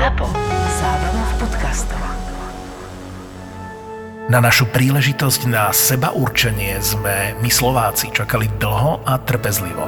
ZAPO. Zábrná v podcastov. Na našu príležitosť na seba určenie sme my Slováci čakali dlho a trpezlivo.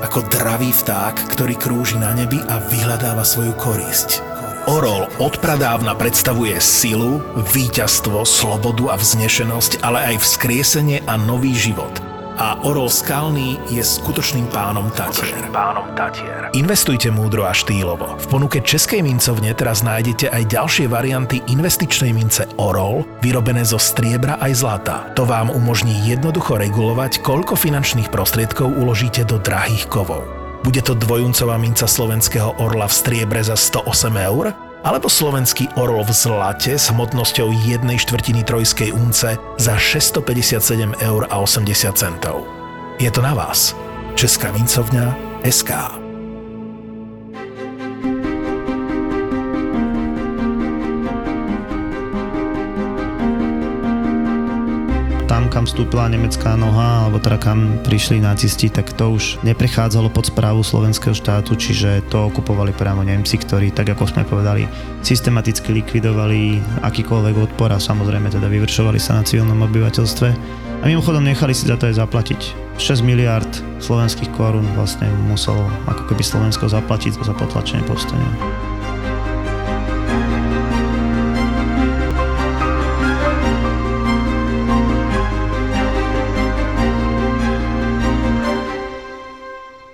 Ako dravý vták, ktorý krúži na nebi a vyhľadáva svoju korisť. Orol odpradávna predstavuje silu, víťazstvo, slobodu a vznešenosť, ale aj vzkriesenie a nový život – a Orol Skalný je skutočným pánom Tatier. pánom Tatier. Investujte múdro a štýlovo. V ponuke Českej mincovne teraz nájdete aj ďalšie varianty investičnej mince Orol, vyrobené zo striebra aj zlata. To vám umožní jednoducho regulovať, koľko finančných prostriedkov uložíte do drahých kovov. Bude to dvojuncová minca slovenského orla v striebre za 108 eur? Alebo slovenský orol v zlate s hmotnosťou 1 štvrtiny trojskej únce za 657 eur a 80 centov. Je to na vás. Česká mincovňa SK. Kam vstúpila nemecká noha, alebo teda kam prišli nacisti, tak to už neprechádzalo pod správu slovenského štátu, čiže to okupovali priamo Nemci, ktorí, tak ako sme povedali, systematicky likvidovali akýkoľvek odpor a samozrejme teda vyvršovali sa na civilnom obyvateľstve. A mimochodom nechali si za to aj zaplatiť. 6 miliard slovenských korún vlastne muselo ako keby Slovensko zaplatiť za potlačenie povstania.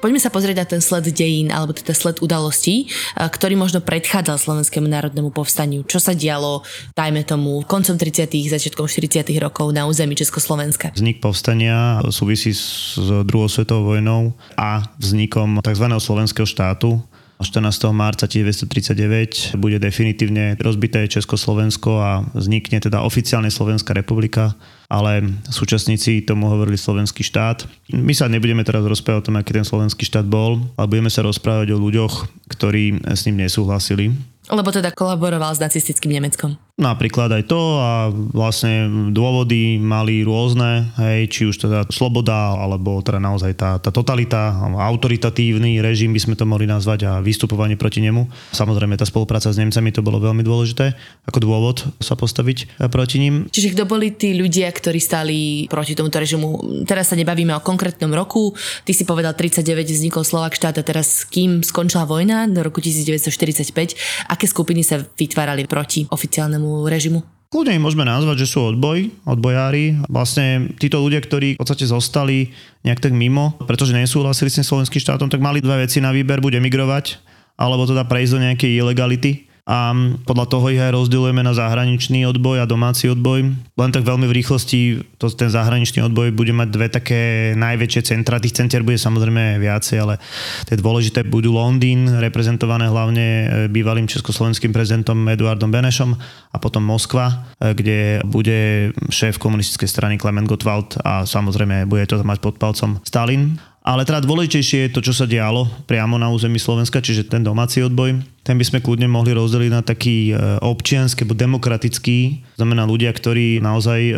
Poďme sa pozrieť na ten sled dejín, alebo teda sled udalostí, ktorý možno predchádzal Slovenskému národnému povstaniu. Čo sa dialo, dajme tomu, koncom 30. začiatkom 40. rokov na území Československa? Vznik povstania súvisí s druhou svetovou vojnou a vznikom tzv. slovenského štátu, 14. marca 1939 bude definitívne rozbité Československo a vznikne teda oficiálne Slovenská republika, ale súčasníci tomu hovorili slovenský štát. My sa nebudeme teraz rozprávať o tom, aký ten slovenský štát bol, ale budeme sa rozprávať o ľuďoch, ktorí s ním nesúhlasili. Lebo teda kolaboroval s nacistickým Nemeckom. Napríklad aj to a vlastne dôvody mali rôzne, hej, či už teda sloboda, alebo teda naozaj tá, tá totalita, autoritatívny režim by sme to mohli nazvať a vystupovanie proti nemu. Samozrejme tá spolupráca s Nemcami to bolo veľmi dôležité ako dôvod sa postaviť proti ním. Čiže kto boli tí ľudia, ktorí stali proti tomuto režimu? Teraz sa nebavíme o konkrétnom roku. Ty si povedal 39 vznikol Slovak štát a teraz kým skončila vojna do roku 1945, aké skupiny sa vytvárali proti oficiálnemu sovietskému režimu? Kľudne ich môžeme nazvať, že sú odboj, odbojári. Vlastne títo ľudia, ktorí v podstate zostali nejak tak mimo, pretože nesúhlasili s slovenským štátom, tak mali dve veci na výber, buď emigrovať, alebo teda prejsť do nejakej ilegality a podľa toho ich aj rozdielujeme na zahraničný odboj a domáci odboj. Len tak veľmi v rýchlosti to, ten zahraničný odboj bude mať dve také najväčšie centra. Tých centier bude samozrejme viacej, ale tie dôležité budú Londýn, reprezentované hlavne e, bývalým československým prezidentom Eduardom Benešom a potom Moskva, e, kde bude šéf komunistickej strany Klement Gottwald a samozrejme bude to mať pod palcom Stalin. Ale teda dôležitejšie je to, čo sa dialo priamo na území Slovenska, čiže ten domáci odboj. Ten by sme kľudne mohli rozdeliť na taký e, občianský alebo demokratický. Znamená ľudia, ktorí naozaj e,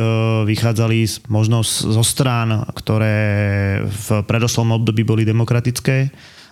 vychádzali možno zo strán, ktoré v predoslom období boli demokratické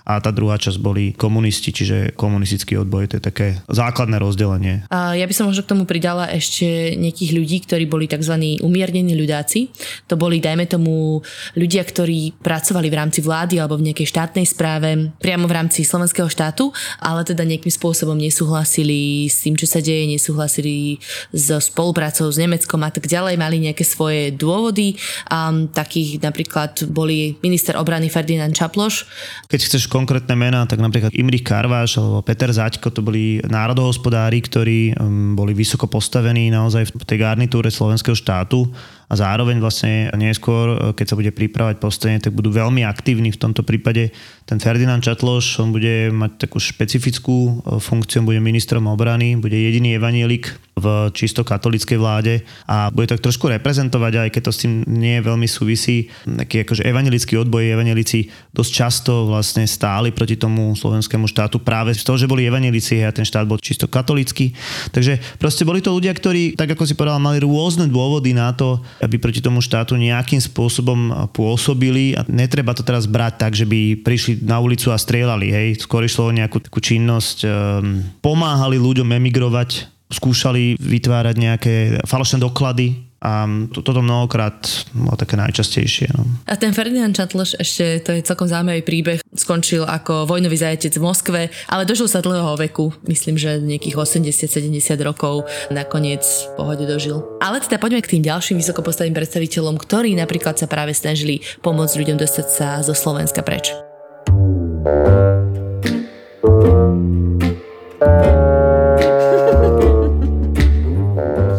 a tá druhá časť boli komunisti, čiže komunistický odboj, to je také základné rozdelenie. A ja by som možno k tomu pridala ešte nejakých ľudí, ktorí boli tzv. umiernení ľudáci. To boli, dajme tomu, ľudia, ktorí pracovali v rámci vlády alebo v nejakej štátnej správe, priamo v rámci slovenského štátu, ale teda nejakým spôsobom nesúhlasili s tým, čo sa deje, nesúhlasili so spoluprácou s Nemeckom a tak ďalej, mali nejaké svoje dôvody. A takých napríklad boli minister obrany Ferdinand Čaploš. Keď chceš konkrétne mená, tak napríklad Imrich Karváš alebo Peter Zaďko, to boli národohospodári, ktorí um, boli vysoko postavení naozaj v tej garnitúre slovenského štátu a zároveň vlastne neskôr, keď sa bude pripravať povstanie, tak budú veľmi aktívni v tomto prípade. Ten Ferdinand Čatloš, on bude mať takú špecifickú e, funkciu, bude ministrom obrany, bude jediný evanielik v čisto katolickej vláde a bude tak trošku reprezentovať, aj keď to s tým nie veľmi súvisí, taký akože evangelický odboj, evangelici dosť často vlastne stáli proti tomu slovenskému štátu práve z toho, že boli evangelici a ten štát bol čisto katolický. Takže proste boli to ľudia, ktorí, tak ako si povedal, mali rôzne dôvody na to, aby proti tomu štátu nejakým spôsobom pôsobili a netreba to teraz brať tak, že by prišli na ulicu a strieľali, hej. Skôr išlo o nejakú takú činnosť, um, pomáhali ľuďom emigrovať, skúšali vytvárať nejaké falošné doklady, a to, toto mnohokrát bolo také najčastejšie. No. A ten Ferdinand Čatloš, ešte to je celkom zaujímavý príbeh, skončil ako vojnový zajatec v Moskve, ale dožil sa dlhého veku, myslím, že nejakých 80-70 rokov nakoniec v pohode dožil. Ale teda poďme k tým ďalším vysokopostavým predstaviteľom, ktorí napríklad sa práve snažili pomôcť ľuďom dostať sa zo Slovenska preč.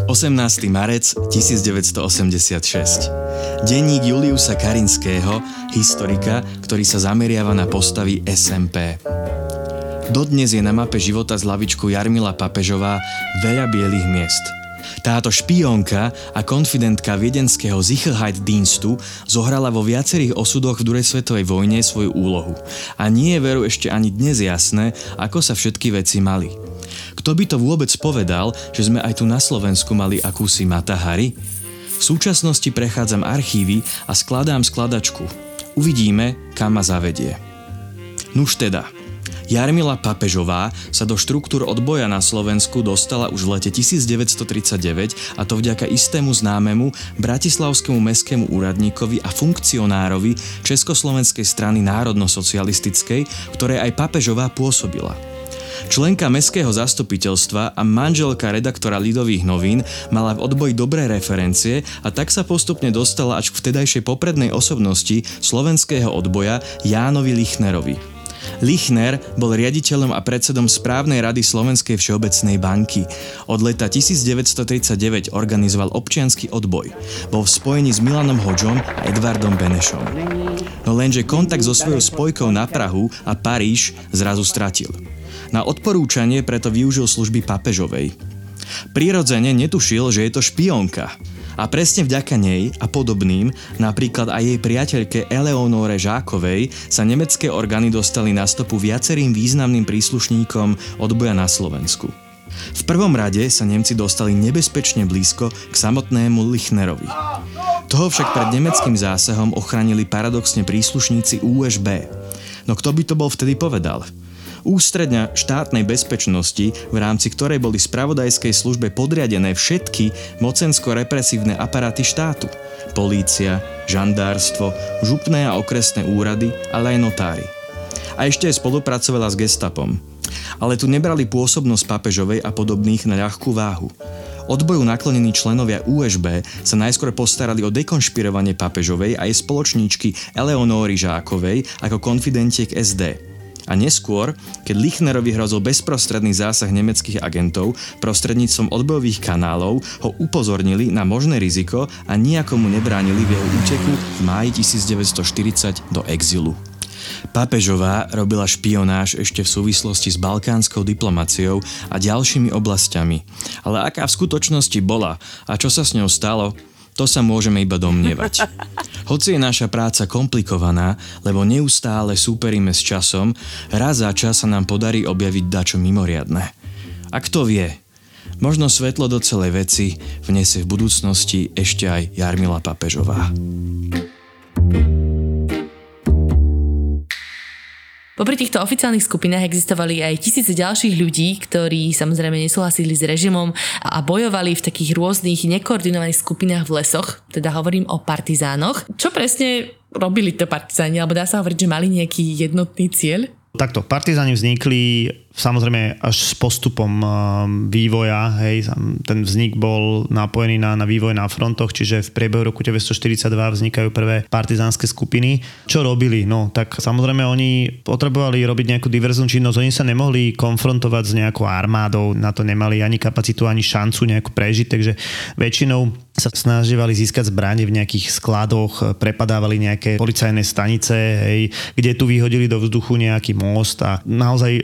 18. marec 1986. Denník Juliusa Karinského, historika, ktorý sa zameriava na postavy SMP. Dodnes je na mape života z lavičku Jarmila Papežová veľa bielých miest. Táto špiónka a konfidentka viedenského Sicherheitsdienstu zohrala vo viacerých osudoch v druhej svetovej vojne svoju úlohu. A nie je veru ešte ani dnes jasné, ako sa všetky veci mali. Kto by to vôbec povedal, že sme aj tu na Slovensku mali akúsi matahari? V súčasnosti prechádzam archívy a skladám skladačku. Uvidíme, kam ma zavedie. Nuž teda, Jarmila Papežová sa do štruktúr odboja na Slovensku dostala už v lete 1939 a to vďaka istému známemu bratislavskému mestskému úradníkovi a funkcionárovi Československej strany národno-socialistickej, ktoré aj Papežová pôsobila. Členka mestského zastupiteľstva a manželka redaktora Lidových novín mala v odboji dobré referencie a tak sa postupne dostala až k vtedajšej poprednej osobnosti slovenského odboja Jánovi Lichnerovi. Lichner bol riaditeľom a predsedom správnej rady Slovenskej všeobecnej banky. Od leta 1939 organizoval občiansky odboj. Bol v spojení s Milanom Hodžom a Edvardom Benešom. No lenže kontakt so svojou spojkou na Prahu a Paríž zrazu stratil. Na odporúčanie preto využil služby papežovej. Prirodzene netušil, že je to špionka. A presne vďaka nej a podobným, napríklad aj jej priateľke Eleonore Žákovej, sa nemecké orgány dostali na stopu viacerým významným príslušníkom odboja na Slovensku. V prvom rade sa Nemci dostali nebezpečne blízko k samotnému Lichnerovi. Toho však pred nemeckým zásahom ochránili paradoxne príslušníci USB. No kto by to bol vtedy povedal? Ústredňa štátnej bezpečnosti, v rámci ktorej boli spravodajskej službe podriadené všetky mocensko-represívne aparáty štátu. Polícia, žandárstvo, župné a okresné úrady, ale aj notári. A ešte aj spolupracovala s gestapom. Ale tu nebrali pôsobnosť papežovej a podobných na ľahkú váhu. Odboju naklonení členovia USB sa najskôr postarali o dekonšpirovanie papežovej a jej spoločníčky Eleonóry Žákovej ako konfidentiek SD. A neskôr, keď Lichnerovi hrozil bezprostredný zásah nemeckých agentov prostredníctvom odbojových kanálov, ho upozornili na možné riziko a nijakomu nebránili v jeho úteku v máji 1940 do exilu. Pápežová robila špionáž ešte v súvislosti s balkánskou diplomáciou a ďalšími oblastiami. Ale aká v skutočnosti bola a čo sa s ňou stalo, to sa môžeme iba domnievať. Hoci je naša práca komplikovaná, lebo neustále súperíme s časom, raz za čas sa nám podarí objaviť dačo mimoriadne. A kto vie, možno svetlo do celej veci vniesie v budúcnosti ešte aj Jarmila Papežová. Popri týchto oficiálnych skupinách existovali aj tisíce ďalších ľudí, ktorí samozrejme nesúhlasili s režimom a bojovali v takých rôznych nekoordinovaných skupinách v lesoch, teda hovorím o partizánoch. Čo presne robili to partizáni, alebo dá sa hovoriť, že mali nejaký jednotný cieľ? Takto, partizáni vznikli samozrejme až s postupom um, vývoja, hej, ten vznik bol napojený na, na vývoj na frontoch, čiže v priebehu roku 1942 vznikajú prvé partizánske skupiny. Čo robili? No, tak samozrejme oni potrebovali robiť nejakú diverznú činnosť, oni sa nemohli konfrontovať s nejakou armádou, na to nemali ani kapacitu, ani šancu nejakú prežiť, takže väčšinou sa snažívali získať zbranie v nejakých skladoch, prepadávali nejaké policajné stanice, hej, kde tu vyhodili do vzduchu nejaký most a naozaj e,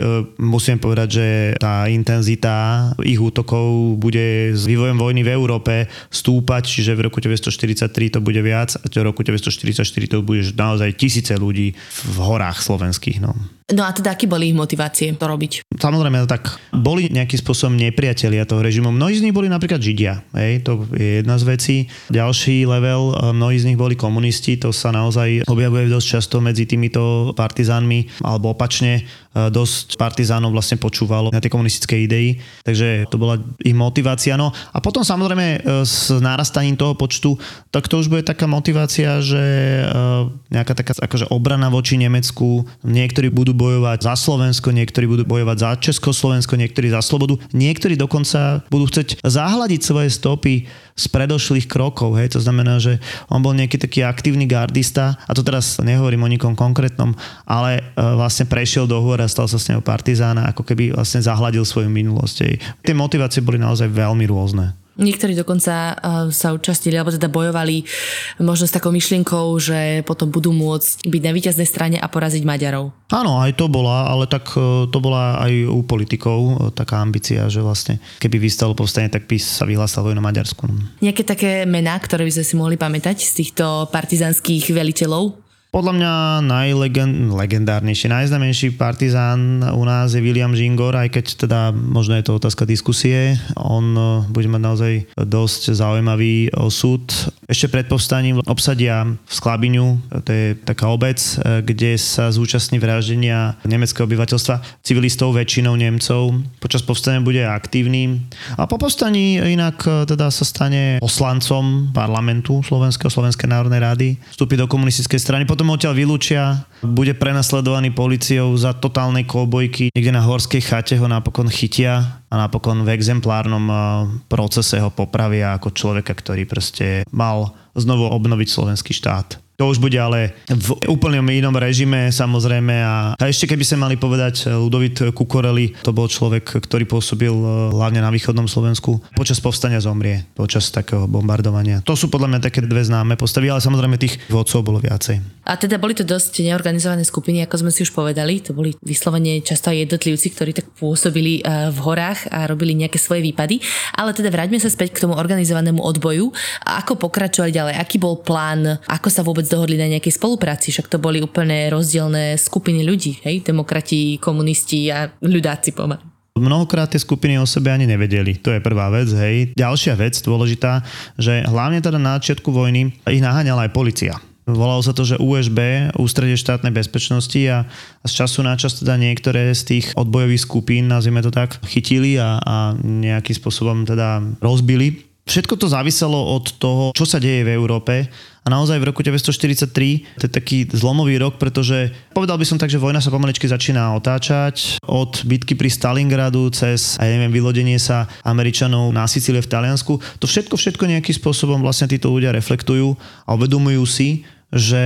musím povedať, že tá intenzita ich útokov bude s vývojom vojny v Európe stúpať, čiže v roku 1943 to bude viac a v roku 1944 to bude naozaj tisíce ľudí v horách slovenských. No. No a teda, aký boli ich motivácie to robiť? Samozrejme, tak boli nejakým spôsobom nepriatelia toho režimu. Mnohí z nich boli napríklad Židia, hej, to je jedna z vecí. Ďalší level, e, mnohí z nich boli komunisti, to sa naozaj objavuje dosť často medzi týmito partizánmi, alebo opačne, e, dosť partizánov vlastne počúvalo na tie komunistické idei, takže to bola ich motivácia. No a potom samozrejme e, s nárastaním toho počtu, tak to už bude taká motivácia, že nejaká taká akože obrana voči Nemecku, niektorí budú bojovať za Slovensko, niektorí budú bojovať za Československo, niektorí za slobodu, niektorí dokonca budú chcieť zahľadiť svoje stopy z predošlých krokov. Hej. To znamená, že on bol nejaký taký aktívny gardista, a to teraz nehovorím o nikom konkrétnom, ale e, vlastne prešiel do hôr a stal sa s neho partizána, ako keby vlastne zahľadil svoju minulosť. Hej. Tie motivácie boli naozaj veľmi rôzne. Niektorí dokonca uh, sa účastnili, alebo teda bojovali možno s takou myšlienkou, že potom budú môcť byť na víťaznej strane a poraziť Maďarov. Áno, aj to bola, ale tak uh, to bola aj u politikov uh, taká ambícia, že vlastne keby vystalo povstanie, tak by sa vyhlásal vojna Maďarsku. Nejaké také mená, ktoré by sme si mohli pamätať z týchto partizánskych veliteľov? Podľa mňa najlegendárnejší, najznamenejší partizán u nás je William Žingor, aj keď teda možno je to otázka diskusie. On e, bude mať naozaj dosť zaujímavý osud. Ešte pred povstaním obsadia v Sklabiňu, to je taká obec, kde sa zúčastní vraždenia nemeckého obyvateľstva, civilistov, väčšinou Nemcov. Počas povstania bude aktívny. A po povstaní inak teda sa stane poslancom parlamentu Slovenského, Slovenskej národnej rady, vstúpi do komunistickej strany, potom potom odtiaľ vylúčia, bude prenasledovaný policiou za totálnej kôbojky. Niekde na horskej chate ho napokon chytia a napokon v exemplárnom eh, procese ho popravia ako človeka, ktorý proste mal znovu obnoviť slovenský štát. To už bude ale v úplne inom režime samozrejme a, a ešte keby sme mali povedať eh, Ludovit Kukoreli, to bol človek, ktorý pôsobil eh, hlavne na východnom Slovensku. Počas povstania zomrie, počas takého bombardovania. To sú podľa mňa také dve známe postavy, ale samozrejme tých vodcov bolo viacej. A teda boli to dosť neorganizované skupiny, ako sme si už povedali. To boli vyslovene často aj jednotlivci, ktorí tak pôsobili eh, v horách a robili nejaké svoje výpady. Ale teda vráťme sa späť k tomu organizovanému odboju. Ako pokračovali ďalej? Aký bol plán? Ako sa vôbec vôbec dohodli na nejakej spolupráci, však to boli úplne rozdielne skupiny ľudí, hej, demokrati, komunisti a ľudáci pomaly. Mnohokrát tie skupiny o sebe ani nevedeli. To je prvá vec, hej. Ďalšia vec dôležitá, že hlavne teda na začiatku vojny ich naháňala aj policia. Volalo sa to, že USB, Ústredie štátnej bezpečnosti a, z času na čas teda niektoré z tých odbojových skupín, nazvime to tak, chytili a, a nejakým spôsobom teda rozbili. Všetko to záviselo od toho, čo sa deje v Európe a naozaj v roku 1943 to je taký zlomový rok, pretože povedal by som tak, že vojna sa pomaličky začína otáčať od bitky pri Stalingradu cez, aj neviem, vylodenie sa Američanov na Sicílie v Taliansku. To všetko, všetko nejakým spôsobom vlastne títo ľudia reflektujú a uvedomujú si, že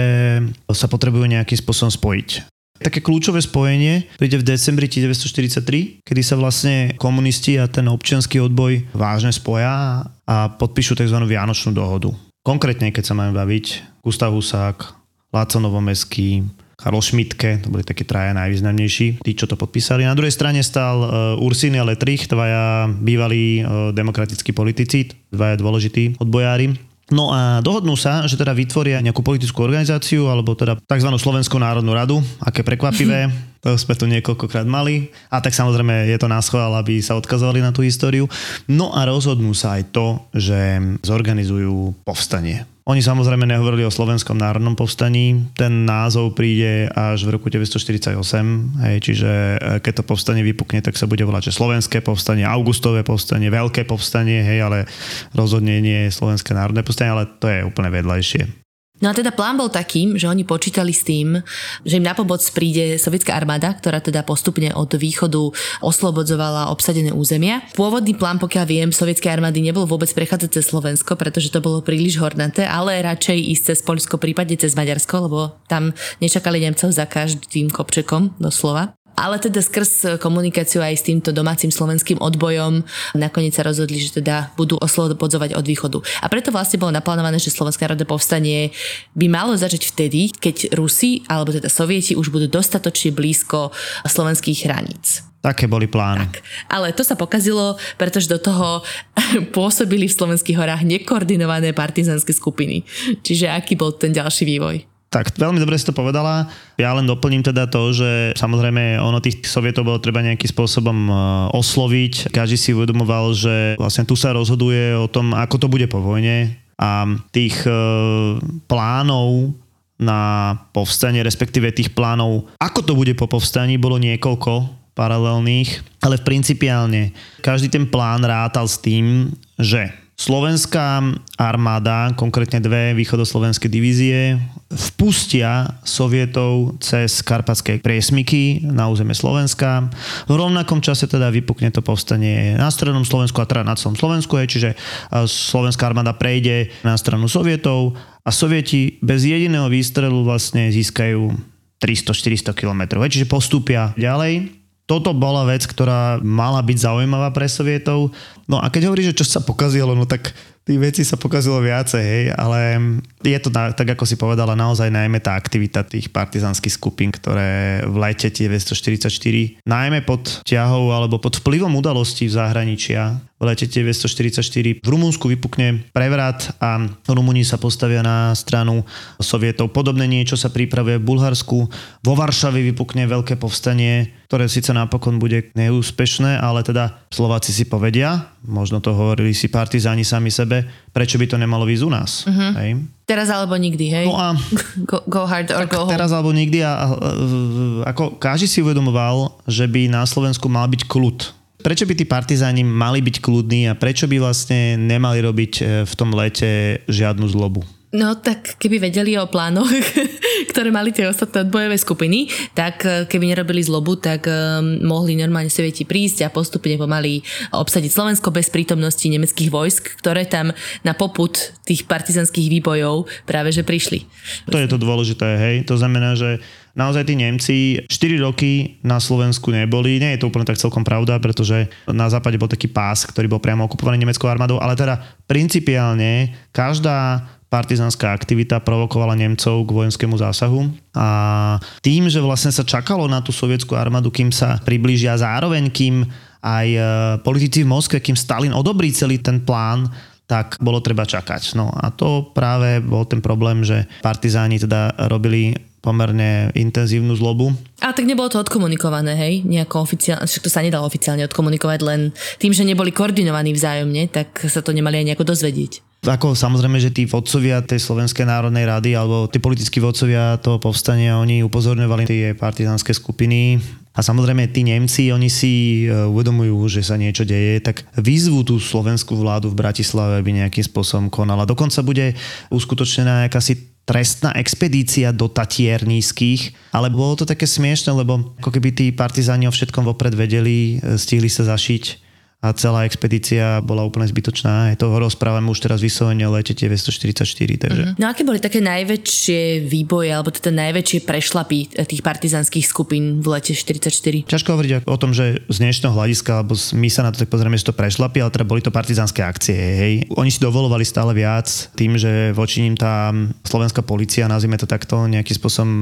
sa potrebujú nejakým spôsobom spojiť. Také kľúčové spojenie príde v decembri 1943, kedy sa vlastne komunisti a ten občianský odboj vážne spoja a podpíšu tzv. Vianočnú dohodu. Konkrétne, keď sa máme baviť, Gustav Husák, Láco Novomeský, Karol Šmitke, to boli takí traja najvýznamnejší, tí, čo to podpísali. Na druhej strane stal Ursín a Letrich, dvaja bývalí uh, demokratickí politici, dvaja dôležití odbojári. No a dohodnú sa, že teda vytvoria nejakú politickú organizáciu, alebo teda tzv. Slovenskú národnú radu, aké prekvapivé, to sme tu niekoľkokrát mali. A tak samozrejme je to nás aby sa odkazovali na tú históriu. No a rozhodnú sa aj to, že zorganizujú povstanie. Oni samozrejme nehovorili o slovenskom národnom povstaní. Ten názov príde až v roku 1948, hej, čiže e, keď to povstanie vypukne, tak sa bude volať, že slovenské povstanie, augustové povstanie, veľké povstanie, hej, ale rozhodne nie je slovenské národné povstanie, ale to je úplne vedľajšie. No a teda plán bol takým, že oni počítali s tým, že im na pomoc príde sovietská armáda, ktorá teda postupne od východu oslobodzovala obsadené územia. Pôvodný plán, pokiaľ viem, sovietskej armády nebol vôbec prechádzať cez Slovensko, pretože to bolo príliš hornaté, ale radšej ísť cez Poľsko, prípadne cez Maďarsko, lebo tam nečakali Nemcov za každým kopčekom, doslova ale teda skrz komunikáciu aj s týmto domácim slovenským odbojom nakoniec sa rozhodli, že teda budú oslobodzovať od východu. A preto vlastne bolo naplánované, že Slovenské národné povstanie by malo začať vtedy, keď Rusi alebo teda Sovieti už budú dostatočne blízko slovenských hraníc. Také boli plány. Tak. Ale to sa pokazilo, pretože do toho pôsobili v slovenských horách nekoordinované partizanské skupiny. Čiže aký bol ten ďalší vývoj? Tak, veľmi dobre si to povedala. Ja len doplním teda to, že samozrejme ono tých sovietov bolo treba nejakým spôsobom e, osloviť. Každý si uvedomoval, že vlastne tu sa rozhoduje o tom, ako to bude po vojne a tých e, plánov na povstanie, respektíve tých plánov, ako to bude po povstaní, bolo niekoľko paralelných, ale v principiálne každý ten plán rátal s tým, že Slovenská armáda, konkrétne dve východoslovenské divízie, vpustia sovietov cez karpatské priesmiky na územie Slovenska. V rovnakom čase teda vypukne to povstanie na strednom Slovensku a teda na celom Slovensku, čiže slovenská armáda prejde na stranu sovietov a sovieti bez jediného výstrelu vlastne získajú 300-400 km. Čiže postúpia ďalej toto bola vec, ktorá mala byť zaujímavá pre Sovietov. No a keď hovoríš, že čo sa pokazilo, no tak tých vecí sa pokazilo viacej, hej, ale je to tak, ako si povedala, naozaj najmä tá aktivita tých partizanských skupín, ktoré v lete 1944, najmä pod ťahou alebo pod vplyvom udalostí v zahraničia, v lete 1944 v Rumunsku vypukne prevrat a Rumúni sa postavia na stranu sovietov. Podobné niečo sa pripravuje v Bulharsku. Vo Varšave vypukne veľké povstanie, ktoré síce napokon bude neúspešné, ale teda Slováci si povedia, možno to hovorili si partizáni sami sebe, prečo by to nemalo ísť u nás. Uh-huh. Hej? Teraz alebo nikdy, hej? No a go, go hard or go home. Teraz alebo nikdy a, a, a ako každý si uvedomoval, že by na Slovensku mal byť kľud prečo by tí partizáni mali byť kľudní a prečo by vlastne nemali robiť e, v tom lete žiadnu zlobu? No tak keby vedeli o plánoch, ktoré mali tie ostatné odbojové skupiny, tak e, keby nerobili zlobu, tak um, mohli normálne sovieti prísť a postupne pomaly obsadiť Slovensko bez prítomnosti nemeckých vojsk, ktoré tam na poput tých partizanských výbojov práve že prišli. To je to dôležité, hej. To znamená, že naozaj tí Nemci 4 roky na Slovensku neboli. Nie je to úplne tak celkom pravda, pretože na západe bol taký pás, ktorý bol priamo okupovaný nemeckou armádou, ale teda principiálne každá partizanská aktivita provokovala Nemcov k vojenskému zásahu a tým, že vlastne sa čakalo na tú sovietskú armádu, kým sa priblížia zároveň, kým aj e, politici v Moskve, kým Stalin odobrí celý ten plán, tak bolo treba čakať. No a to práve bol ten problém, že partizáni teda robili pomerne intenzívnu zlobu. Ale tak nebolo to odkomunikované, hej? Nejako oficiálne, však to sa nedalo oficiálne odkomunikovať, len tým, že neboli koordinovaní vzájomne, tak sa to nemali aj nejako dozvedieť. Ako samozrejme, že tí vodcovia tej Slovenskej národnej rady alebo tí politickí vodcovia toho povstania, oni upozorňovali tie partizánske skupiny a samozrejme tí Nemci, oni si e, uvedomujú, že sa niečo deje, tak vyzvú tú slovenskú vládu v Bratislave, aby nejakým spôsobom konala. Dokonca bude uskutočnená akási trestná expedícia do Tatier nízkych, ale bolo to také smiešne, lebo ako keby tí partizáni o všetkom vopred vedeli, e, stihli sa zašiť a celá expedícia bola úplne zbytočná. Je to rozprávame už teraz vyslovene o lete 944. Takže. Mm-hmm. No aké boli také najväčšie výboje alebo teda najväčšie prešlapy tých partizanských skupín v lete 44? Ťažko hovoriť o tom, že z dnešného hľadiska, alebo my sa na to tak pozrieme, že to prešlapy, ale teda boli to partizanské akcie. Hej. Oni si dovolovali stále viac tým, že voči ním tá slovenská policia, nazvime to takto, nejakým spôsobom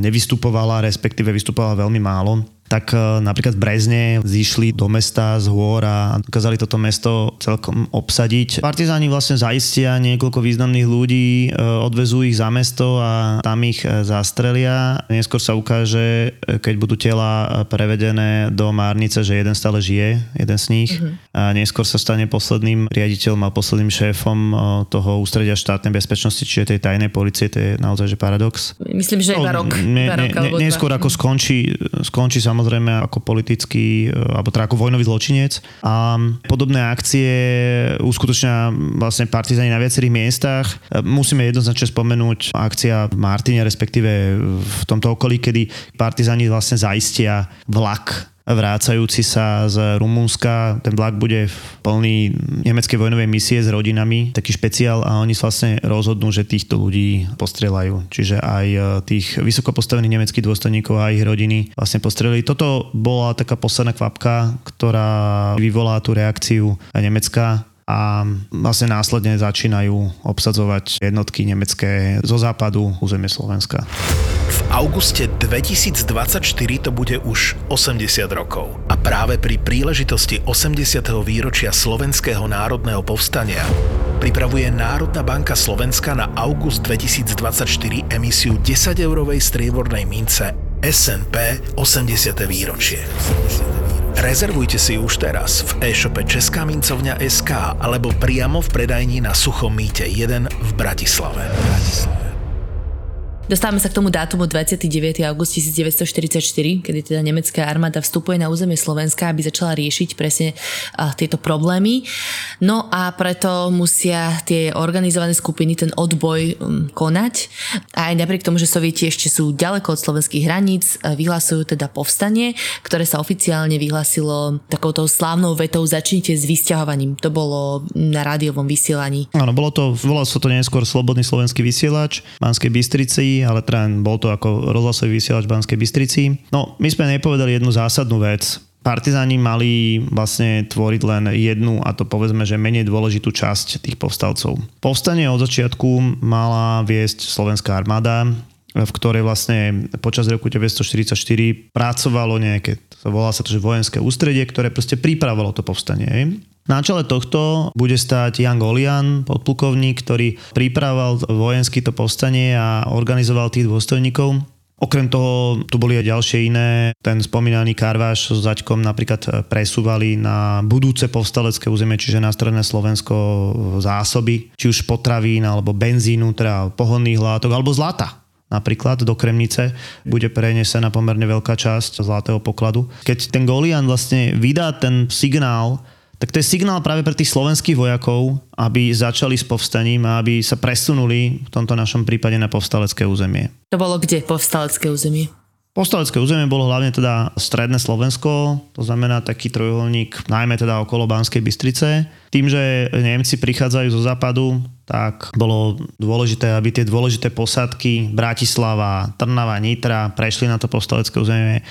nevystupovala, respektíve vystupovala veľmi málo tak e, napríklad v Brezne zišli do mesta z hôr a dokázali toto mesto celkom obsadiť. Partizáni vlastne zaistia niekoľko významných ľudí, e, odvezú ich za mesto a tam ich e, zastrelia. Neskôr sa ukáže, keď budú tela prevedené do Márnice, že jeden stále žije, jeden z nich. Uh-huh. A neskôr sa stane posledným riaditeľom a posledným šéfom toho ústredia štátnej bezpečnosti, čiže tej tajnej policie, to je naozaj že paradox. Myslím, že iba no, rok. Ne, ne, ne, neskôr ako skončí, skončí sa samozrejme ako politický, e, alebo teda ako vojnový zločinec. A podobné akcie uskutočňa vlastne partizani na viacerých miestach. E, musíme jednoznačne spomenúť akcia v Martine, respektíve v tomto okolí, kedy partizani vlastne zaistia vlak vrácajúci sa z Rumunska. Ten vlak bude plný nemeckej vojnovej misie s rodinami, taký špeciál a oni vlastne rozhodnú, že týchto ľudí postrelajú. Čiže aj e, tých vysoko postavených nemeckých dôstojníkov a ich rodiny vlastne postrelili. Toto bola taká posledná kvapka, ktorá vyvolá tú reakciu Nemecka a vlastne následne začínajú obsadzovať jednotky nemecké zo západu územie Slovenska auguste 2024 to bude už 80 rokov. A práve pri príležitosti 80. výročia Slovenského národného povstania pripravuje Národná banka Slovenska na august 2024 emisiu 10-eurovej striebornej mince SNP 80. výročie. Rezervujte si už teraz v e-shope Česká mincovňa SK alebo priamo v predajni na Suchom mýte 1 v Bratislave. Bratislave. Dostávame sa k tomu dátumu 29. august 1944, kedy teda nemecká armáda vstupuje na územie Slovenska, aby začala riešiť presne tieto problémy. No a preto musia tie organizované skupiny ten odboj um, konať. A aj napriek tomu, že sovieti ešte sú ďaleko od slovenských hraníc, vyhlasujú teda povstanie, ktoré sa oficiálne vyhlasilo takouto slávnou vetou začnite s vysťahovaním. To bolo na rádiovom vysielaní. Áno, bolo to, volalo sa to neskôr Slobodný slovenský vysielač Banskej Bystrici ale teda bol to ako rozhlasový vysielač v Banskej Bystrici. No, my sme nepovedali jednu zásadnú vec. Partizáni mali vlastne tvoriť len jednu a to povedzme, že menej dôležitú časť tých povstalcov. Povstanie od začiatku mala viesť slovenská armáda, v ktorej vlastne počas roku 1944 pracovalo nejaké, volá sa to, že vojenské ústredie, ktoré proste pripravovalo to povstanie. Na čele tohto bude stáť Jan Golian, podplukovník, ktorý pripravoval vojenský to povstanie a organizoval tých dôstojníkov. Okrem toho tu boli aj ďalšie iné. Ten spomínaný Karváš s Zaďkom napríklad presúvali na budúce povstalecké územie, čiže na stredné Slovensko zásoby, či už potravín alebo benzínu, teda pohodných látok alebo zlata napríklad do Kremnice, bude prenesená pomerne veľká časť zlatého pokladu. Keď ten Golian vlastne vydá ten signál tak to je signál práve pre tých slovenských vojakov, aby začali s povstaním a aby sa presunuli v tomto našom prípade na povstalecké územie. To bolo kde povstalecké územie? Povstalecké územie bolo hlavne teda stredné Slovensko, to znamená taký trojuholník, najmä teda okolo Banskej Bystrice. Tým, že Nemci prichádzajú zo západu, tak bolo dôležité, aby tie dôležité posádky Bratislava, Trnava, Nitra prešli na to povstalecké územie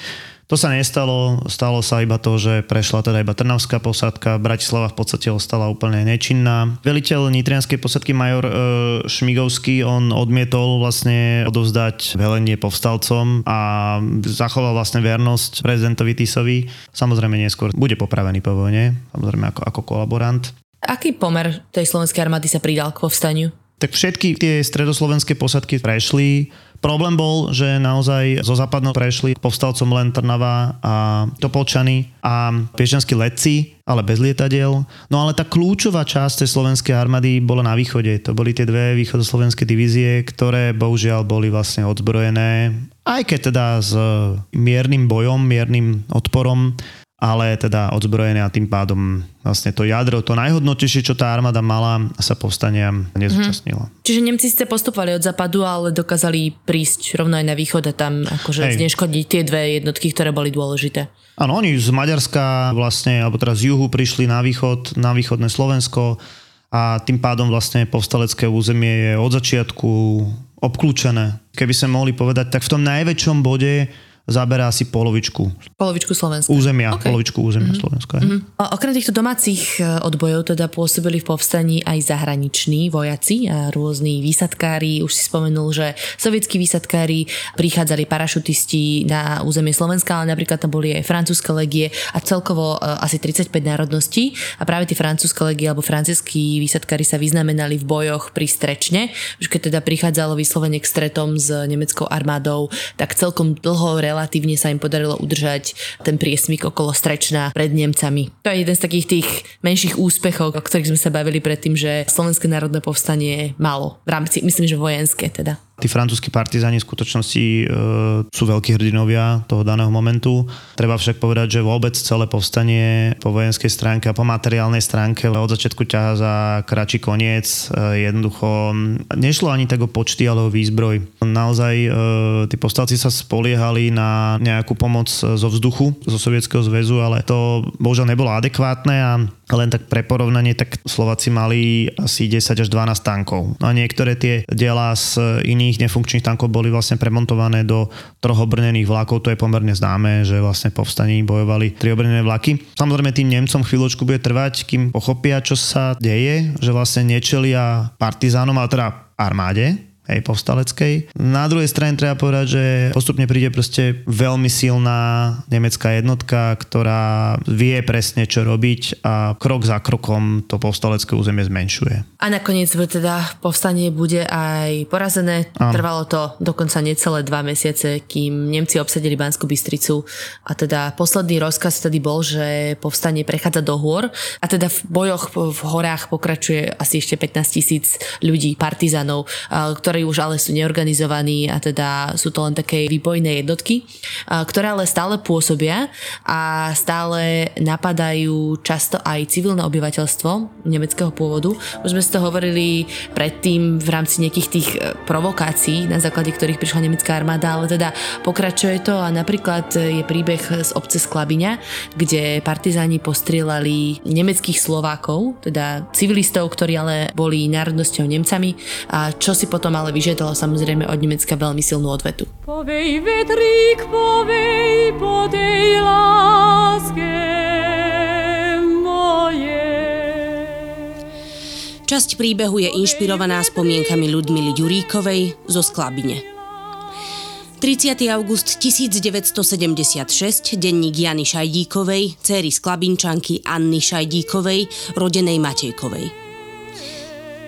to sa nestalo, stalo sa iba to, že prešla teda iba Trnavská posádka, Bratislava v podstate ostala úplne nečinná. Veliteľ nitrianskej posádky major e, Šmigovský, on odmietol vlastne odovzdať velenie povstalcom a zachoval vlastne vernosť prezidentovi Tisovi. Samozrejme neskôr bude popravený po vojne, samozrejme ako, ako kolaborant. Aký pomer tej slovenskej armády sa pridal k povstaniu? Tak všetky tie stredoslovenské posadky prešli. Problém bol, že naozaj zo západnou prešli povstalcom len Trnava a Topolčany a piešťanskí letci, ale bez lietadiel. No ale tá kľúčová časť tej slovenskej armády bola na východe. To boli tie dve východoslovenské divízie, ktoré bohužiaľ boli vlastne odzbrojené aj keď teda s miernym bojom, miernym odporom ale teda odzbrojené a tým pádom vlastne to jadro, to najhodnotnejšie, čo tá armáda mala, sa povstania nezúčastnila. Mm. Čiže Nemci ste postupovali od západu, ale dokázali prísť rovno aj na východ a tam akože Hej. zneškodiť tie dve jednotky, ktoré boli dôležité. Áno, oni z Maďarska vlastne, alebo teraz z juhu prišli na východ, na východné Slovensko a tým pádom vlastne povstalecké územie je od začiatku obklúčené. Keby sme mohli povedať, tak v tom najväčšom bode zaberá asi polovičku. Polovičku Slovenska. Územia, okay. polovičku územia mm-hmm. Slovenska. Mm-hmm. Okrem týchto domácich e, odbojov teda pôsobili v povstaní aj zahraniční vojaci a rôzni výsadkári. Už si spomenul, že sovietskí výsadkári prichádzali parašutisti na územie Slovenska, ale napríklad tam boli aj francúzske legie a celkovo e, asi 35 národností. A práve tie francúzske legie alebo francúzskí výsadkári sa vyznamenali v bojoch pri Strečne. Už keď teda prichádzalo vyslovene k stretom s nemeckou armádou, tak celkom dlho relatívne sa im podarilo udržať ten priesmik okolo Strečna pred Nemcami. To je jeden z takých tých menších úspechov, o ktorých sme sa bavili predtým, že Slovenské národné povstanie malo v rámci, myslím, že vojenské teda. Tí francúzskí partizáni v skutočnosti e, sú veľkí hrdinovia toho daného momentu. Treba však povedať, že vôbec celé povstanie po vojenskej stránke a po materiálnej stránke od začiatku ťaha za kračí koniec. E, jednoducho nešlo ani tak o počty, ale o výzbroj. Naozaj e, tí povstalci sa spoliehali na nejakú pomoc zo vzduchu, zo Sovietskeho zväzu, ale to bohužiaľ nebolo adekvátne a len tak pre porovnanie, tak Slováci mali asi 10 až 12 tankov. No a niektoré tie diela z iných nefunkčných tankov boli vlastne premontované do troch obrnených vlakov. To je pomerne známe, že vlastne povstaní bojovali tri obrnené vlaky. Samozrejme tým Nemcom chvíľočku bude trvať, kým pochopia, čo sa deje, že vlastne nečelia partizánom, ale teda armáde, hej, povstaleckej. Na druhej strane treba povedať, že postupne príde proste veľmi silná nemecká jednotka, ktorá vie presne, čo robiť a krok za krokom to povstalecké územie zmenšuje. A nakoniec teda povstanie bude aj porazené. Áno. Trvalo to dokonca necelé dva mesiace, kým Nemci obsadili Banskú Bystricu a teda posledný rozkaz vtedy bol, že povstanie prechádza do hôr a teda v bojoch v horách pokračuje asi ešte 15 tisíc ľudí, partizanov, ktoré ktorí už ale sú neorganizovaní a teda sú to len také výbojné jednotky, ktoré ale stále pôsobia a stále napadajú často aj civilné obyvateľstvo nemeckého pôvodu. Už sme si to hovorili predtým v rámci nejakých tých e, provokácií, na základe ktorých prišla nemecká armáda, ale teda pokračuje to a napríklad je príbeh z obce Sklabiňa, kde partizáni postrielali nemeckých Slovákov, teda civilistov, ktorí ale boli národnosťou Nemcami, a čo si potom ale ale vyžiadalo samozrejme od Nemecka veľmi silnú odvetu. Povej vetrík, povej po tej láske moje. Časť príbehu je inšpirovaná spomienkami Ľudmily Ďuríkovej zo Sklabine. 30. august 1976, denník Jany Šajdíkovej, céry Sklabinčanky Anny Šajdíkovej, rodenej Matejkovej.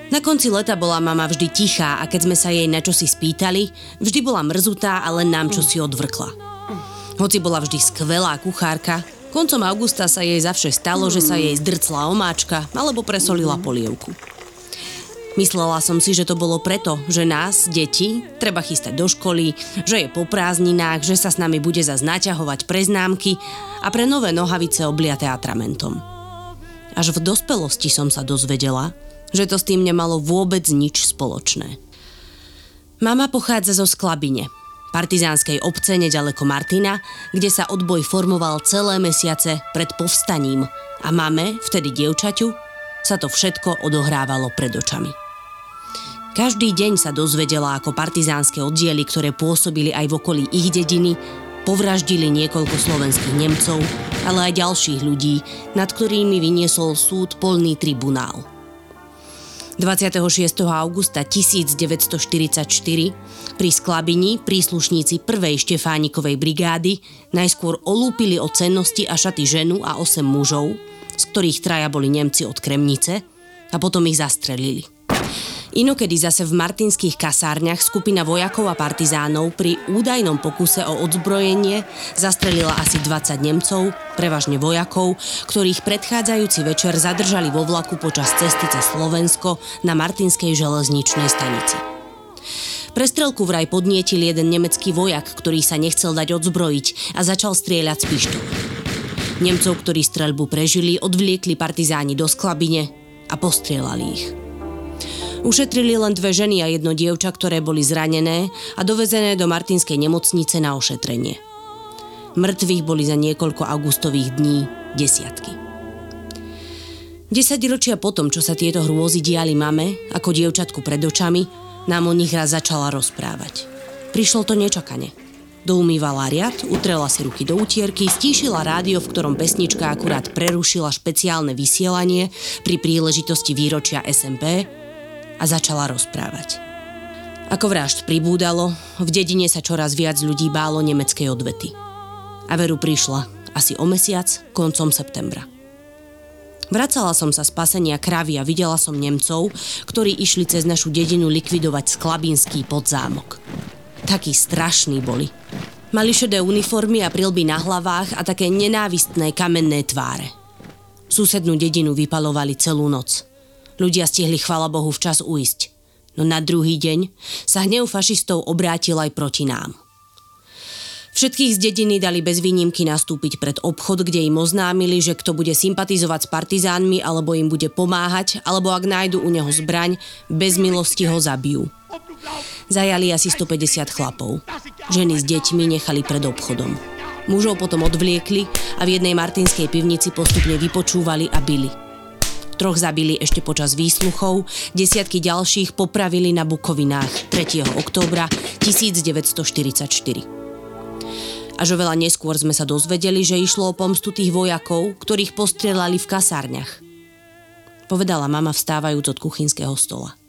Na konci leta bola mama vždy tichá a keď sme sa jej na čo si spýtali, vždy bola mrzutá a len nám čo si odvrkla. Hoci bola vždy skvelá kuchárka, koncom augusta sa jej zavše stalo, že sa jej zdrcla omáčka alebo presolila polievku. Myslela som si, že to bolo preto, že nás, deti, treba chystať do školy, že je po prázdninách, že sa s nami bude zase naťahovať pre známky a pre nové nohavice obliaté atramentom. Až v dospelosti som sa dozvedela, že to s tým nemalo vôbec nič spoločné. Mama pochádza zo Sklabine, partizánskej obce nedaleko Martina, kde sa odboj formoval celé mesiace pred povstaním a mame, vtedy dievčaťu, sa to všetko odohrávalo pred očami. Každý deň sa dozvedela, ako partizánske oddiely, ktoré pôsobili aj v okolí ich dediny, povraždili niekoľko slovenských Nemcov, ale aj ďalších ľudí, nad ktorými vyniesol súd polný tribunál – 26. augusta 1944 pri Sklabini príslušníci 1. Štefánikovej brigády najskôr olúpili o cennosti a šaty ženu a 8 mužov, z ktorých traja boli Nemci od Kremnice, a potom ich zastrelili. Inokedy zase v martinských kasárniach skupina vojakov a partizánov pri údajnom pokuse o odzbrojenie zastrelila asi 20 Nemcov, prevažne vojakov, ktorých predchádzajúci večer zadržali vo vlaku počas cesty cez Slovensko na Martinskej železničnej stanici. Prestrelku vraj podnietil jeden nemecký vojak, ktorý sa nechcel dať odzbrojiť a začal strieľať z pištu. Nemcov, ktorí streľbu prežili, odvliekli partizáni do sklabine a postrielali ich. Ušetrili len dve ženy a jedno dievča, ktoré boli zranené a dovezené do Martinskej nemocnice na ošetrenie. Mŕtvych boli za niekoľko augustových dní desiatky. Desať ročia potom, čo sa tieto hrôzy diali mame, ako dievčatku pred očami, nám o nich raz začala rozprávať. Prišlo to nečakane. Doumývala riad, utrela si ruky do utierky, stíšila rádio, v ktorom pesnička akurát prerušila špeciálne vysielanie pri príležitosti výročia SMP a začala rozprávať. Ako vražd pribúdalo, v dedine sa čoraz viac ľudí bálo nemeckej odvety. A veru prišla asi o mesiac, koncom septembra. Vracala som sa z pasenia kravy a videla som Nemcov, ktorí išli cez našu dedinu likvidovať sklabinský podzámok. Takí strašní boli. Mali šedé uniformy a prilby na hlavách a také nenávistné kamenné tváre. Susednú dedinu vypalovali celú noc. Ľudia stihli chvala Bohu včas uísť. No na druhý deň sa hnev fašistov obrátil aj proti nám. Všetkých z dediny dali bez výnimky nastúpiť pred obchod, kde im oznámili, že kto bude sympatizovať s partizánmi alebo im bude pomáhať, alebo ak nájdu u neho zbraň, bez milosti ho zabijú. Zajali asi 150 chlapov. Ženy s deťmi nechali pred obchodom. Mužov potom odvliekli a v jednej martinskej pivnici postupne vypočúvali a byli troch zabili ešte počas výsluchov, desiatky ďalších popravili na Bukovinách 3. októbra 1944. Až oveľa neskôr sme sa dozvedeli, že išlo o pomstu tých vojakov, ktorých postrelali v kasárniach. Povedala mama vstávajúc od kuchynského stola.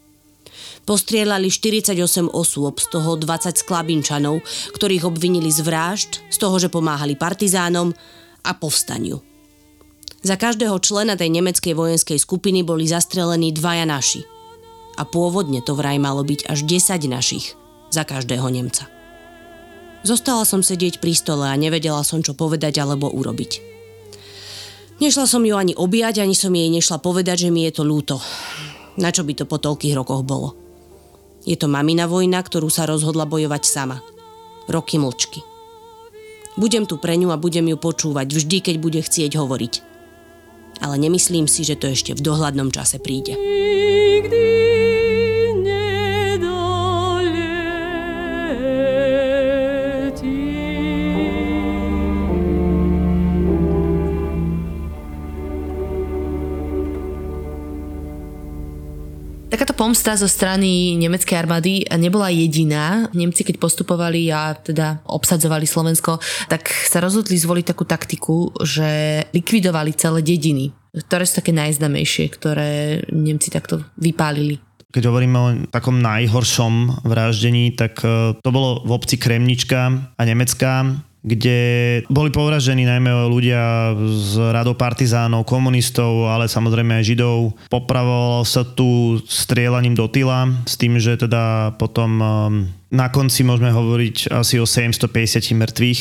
Postrielali 48 osôb, z toho 20 sklabinčanov, ktorých obvinili z vražd, z toho, že pomáhali partizánom a povstaniu. Za každého člena tej nemeckej vojenskej skupiny boli zastrelení dvaja naši. A pôvodne to vraj malo byť až 10 našich za každého Nemca. Zostala som sedieť pri stole a nevedela som, čo povedať alebo urobiť. Nešla som ju ani objať, ani som jej nešla povedať, že mi je to ľúto. Na čo by to po toľkých rokoch bolo? Je to mamina vojna, ktorú sa rozhodla bojovať sama. Roky mlčky. Budem tu pre ňu a budem ju počúvať vždy, keď bude chcieť hovoriť. Ale nemyslím si, že to ešte v dohľadnom čase príde. Takáto pomsta zo strany nemeckej armády nebola jediná. Nemci, keď postupovali a teda obsadzovali Slovensko, tak sa rozhodli zvoliť takú taktiku, že likvidovali celé dediny, ktoré sú také najznamejšie, ktoré Nemci takto vypálili. Keď hovoríme o takom najhoršom vraždení, tak e, to bolo v obci Kremnička a Nemecká, kde boli povražení najmä ľudia z radou partizánov, komunistov, ale samozrejme aj židov. Popravovalo sa tu strieľaním do tyla s tým, že teda potom um, na konci môžeme hovoriť asi o 750 mŕtvych.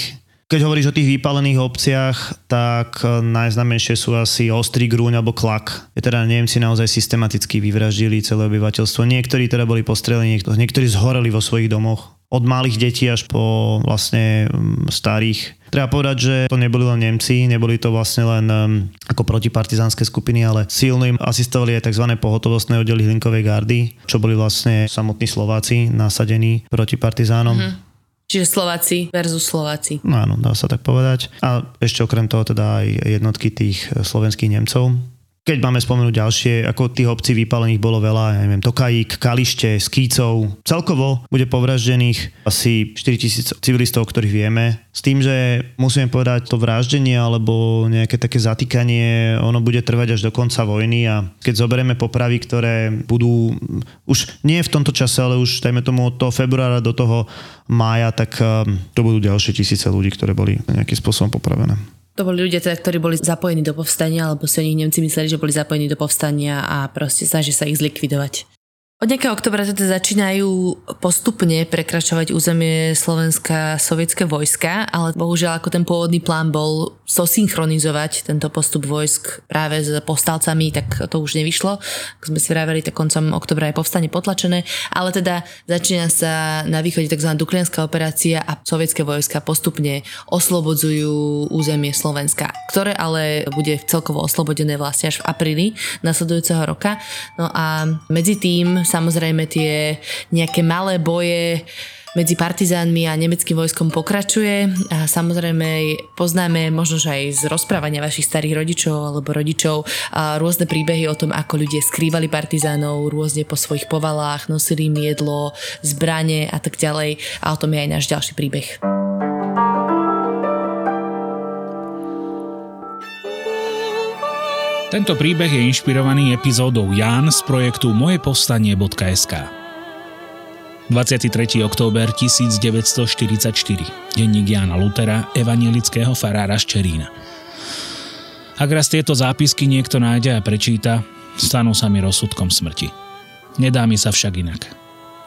Keď hovoríš o tých vypálených obciach, tak uh, najznamejšie sú asi Ostrý grúň alebo Klak. Je teda Nemci naozaj systematicky vyvraždili celé obyvateľstvo. Niektorí teda boli postrelení, niektorí zhoreli vo svojich domoch od malých detí až po vlastne mm, starých. Treba povedať, že to neboli len Nemci, neboli to vlastne len um, ako protipartizánske skupiny, ale silno im asistovali aj tzv. pohotovostné oddely Hlinkovej gardy, čo boli vlastne samotní Slováci nasadení proti partizánom. Mm-hmm. Čiže Slováci versus Slováci. No áno, dá sa tak povedať. A ešte okrem toho teda aj jednotky tých slovenských Nemcov. Keď máme spomenúť ďalšie, ako tých obcí vypálených bolo veľa, ja neviem, Tokajík, Kalište, Skýcov. Celkovo bude povraždených asi 4000 civilistov, ktorých vieme. S tým, že musíme povedať, to vraždenie alebo nejaké také zatýkanie, ono bude trvať až do konca vojny a keď zoberieme popravy, ktoré budú už nie v tomto čase, ale už dajme tomu od toho februára do toho mája, tak um, to budú ďalšie tisíce ľudí, ktoré boli nejakým spôsobom popravené. To boli ľudia, teda, ktorí boli zapojení do povstania, alebo si o Nemci mysleli, že boli zapojení do povstania a proste snaží sa ich zlikvidovať. Od nejakého oktobra teda začínajú postupne prekračovať územie Slovenska sovietské vojska, ale bohužiaľ ako ten pôvodný plán bol sosynchronizovať tento postup vojsk práve s povstalcami, tak to už nevyšlo. Ako sme si vraveli, tak koncom oktobra je povstanie potlačené, ale teda začína sa na východe tzv. Duklianská operácia a sovietské vojska postupne oslobodzujú územie Slovenska, ktoré ale bude celkovo oslobodené vlastne až v apríli nasledujúceho roka. No a medzi tým Samozrejme tie nejaké malé boje medzi partizánmi a nemeckým vojskom pokračuje a samozrejme poznáme možno aj z rozprávania vašich starých rodičov alebo rodičov a rôzne príbehy o tom, ako ľudia skrývali partizánov rôzne po svojich povalách, nosili im jedlo, zbranie a tak ďalej a o tom je aj náš ďalší príbeh. Tento príbeh je inšpirovaný epizódou Ján z projektu mojepovstanie.sk. 23. október 1944, denník Jána Lutera, evanielického farára z Čerína. Ak raz tieto zápisky niekto nájde a prečíta, stanú sa mi rozsudkom smrti. Nedá mi sa však inak.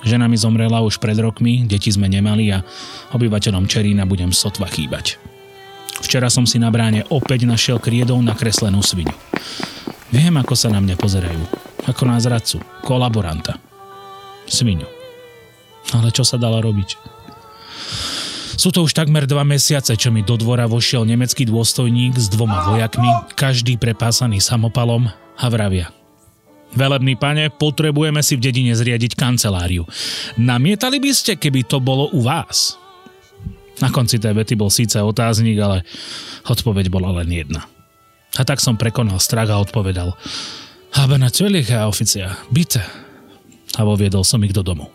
Žena mi zomrela už pred rokmi, deti sme nemali a obyvateľom Čerína budem sotva chýbať. Včera som si na bráne opäť našiel kriedou nakreslenú svinu. Viem, ako sa na mňa pozerajú. Ako na zradcu, kolaboranta. Svinu. Ale čo sa dalo robiť? Sú to už takmer dva mesiace, čo mi do dvora vošiel nemecký dôstojník s dvoma vojakmi, každý prepásaný samopalom a vravia. Velebný pane, potrebujeme si v dedine zriadiť kanceláriu. Namietali by ste, keby to bolo u vás? Na konci tej vety bol síce otáznik, ale odpoveď bola len jedna. A tak som prekonal strach a odpovedal Aber natürlich, Herr Offizier, bitte. A voviedol som ich do domu.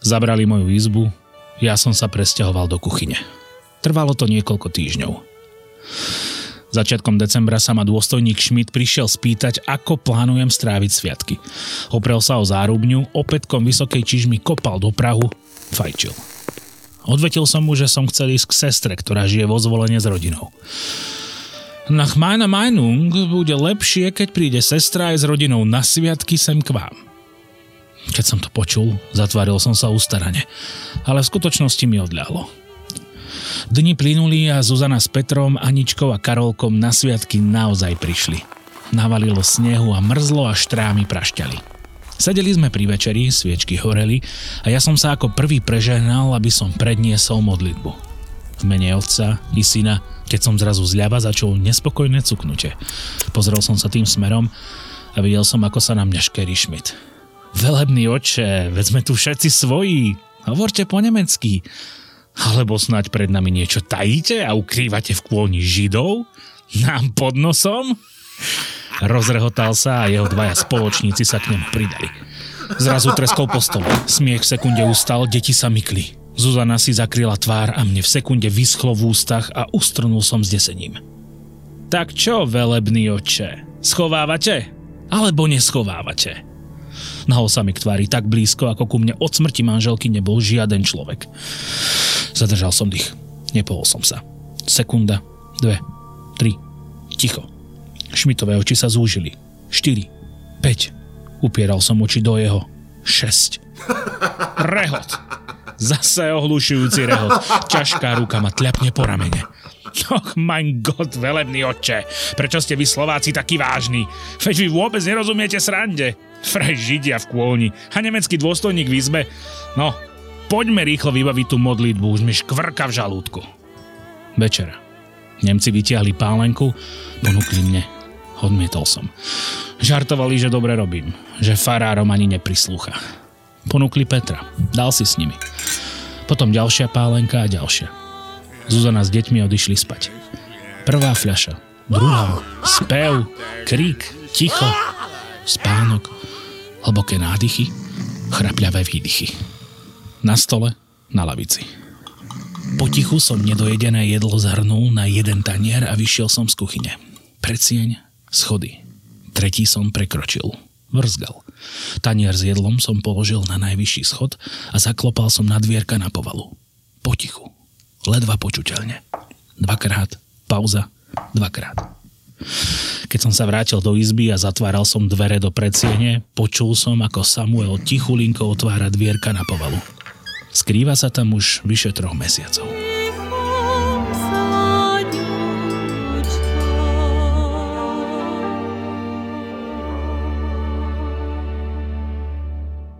Zabrali moju izbu, ja som sa presťahoval do kuchyne. Trvalo to niekoľko týždňov. Začiatkom decembra sa ma dôstojník Schmidt prišiel spýtať, ako plánujem stráviť sviatky. Oprel sa o zárubňu, opätkom vysokej čižmy kopal do Prahu, fajčil. Odvetil som mu, že som chcel ísť k sestre, ktorá žije vo zvolenie s rodinou. Nach meiner Meinung bude lepšie, keď príde sestra aj s rodinou na sviatky sem k vám. Keď som to počul, zatváril som sa ustarane, ale v skutočnosti mi odľahlo. Dni plynuli a Zuzana s Petrom, Aničkou a Karolkom na sviatky naozaj prišli. Navalilo snehu a mrzlo a štrámy prašťali. Sedeli sme pri večeri, sviečky horeli a ja som sa ako prvý prežehnal, aby som predniesol modlitbu. V mene otca i syna, keď som zrazu zľava začul nespokojné cuknutie. Pozrel som sa tým smerom a videl som, ako sa na mňa škerí Schmidt. Velebný oče, veď sme tu všetci svoji. Hovorte po nemecky. Alebo snáď pred nami niečo tajíte a ukrývate v kôni židov? Nám pod nosom? Rozrehotal sa a jeho dvaja spoločníci sa k nemu pridali. Zrazu treskol po stole. Smiech v sekunde ustal, deti sa mykli. Zuzana si zakryla tvár a mne v sekunde vyschlo v ústach a ustrnul som s desením. Tak čo, velebný oče? Schovávate? Alebo neschovávate? Nahol sa mi k tvári tak blízko, ako ku mne od smrti manželky nebol žiaden človek. Zadržal som dých. Nepohol som sa. Sekunda, dve, tri, ticho. Šmitové oči sa zúžili. 4, 5. Upieral som oči do jeho. 6. Rehot. Zase ohlušujúci rehot. Ťažká ruka ma tľapne po ramene. Och, mein Gott, velebný otče, prečo ste vy Slováci takí vážni? Veď vy vôbec nerozumiete srande. Fraj Židia v kôni a nemecký dôstojník v izbe. No, poďme rýchlo vybaviť tú modlitbu, už mi škvrka v žalúdku. Večera. Nemci vytiahli pálenku, ponúkli mne. Odmietol som. Žartovali, že dobre robím, že farárom ani neprislúcha. Ponúkli Petra, dal si s nimi. Potom ďalšia pálenka a ďalšia. Zuzana s deťmi odišli spať. Prvá fľaša, druhá, spev, krík, ticho, spánok, hlboké nádychy, chrapľavé výdychy. Na stole, na lavici. Potichu som nedojedené jedlo zhrnul na jeden tanier a vyšiel som z kuchyne. Predsieň, schody. Tretí som prekročil. Vrzgal. Tanier s jedlom som položil na najvyšší schod a zaklopal som na dvierka na povalu. Potichu. Ledva počuteľne. Dvakrát. Pauza. Dvakrát. Keď som sa vrátil do izby a zatváral som dvere do predsiene, počul som, ako Samuel tichulinko otvára dvierka na povalu. Skrýva sa tam už vyše troch mesiacov.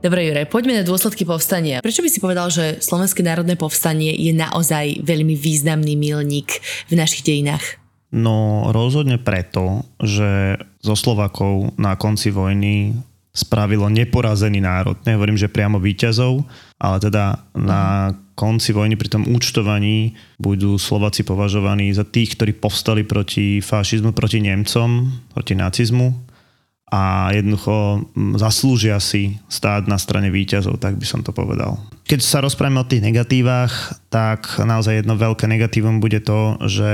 Dobre, Jure, poďme na dôsledky povstania. Prečo by si povedal, že Slovenské národné povstanie je naozaj veľmi významný milník v našich dejinách? No rozhodne preto, že zo Slovakov na konci vojny spravilo neporazený národ. Nehovorím, že priamo výťazov, ale teda na konci vojny pri tom účtovaní budú Slováci považovaní za tých, ktorí povstali proti fašizmu, proti Nemcom, proti nacizmu a jednoducho zaslúžia si stáť na strane výťazov, tak by som to povedal. Keď sa rozprávame o tých negatívach, tak naozaj jedno veľké negatívum bude to, že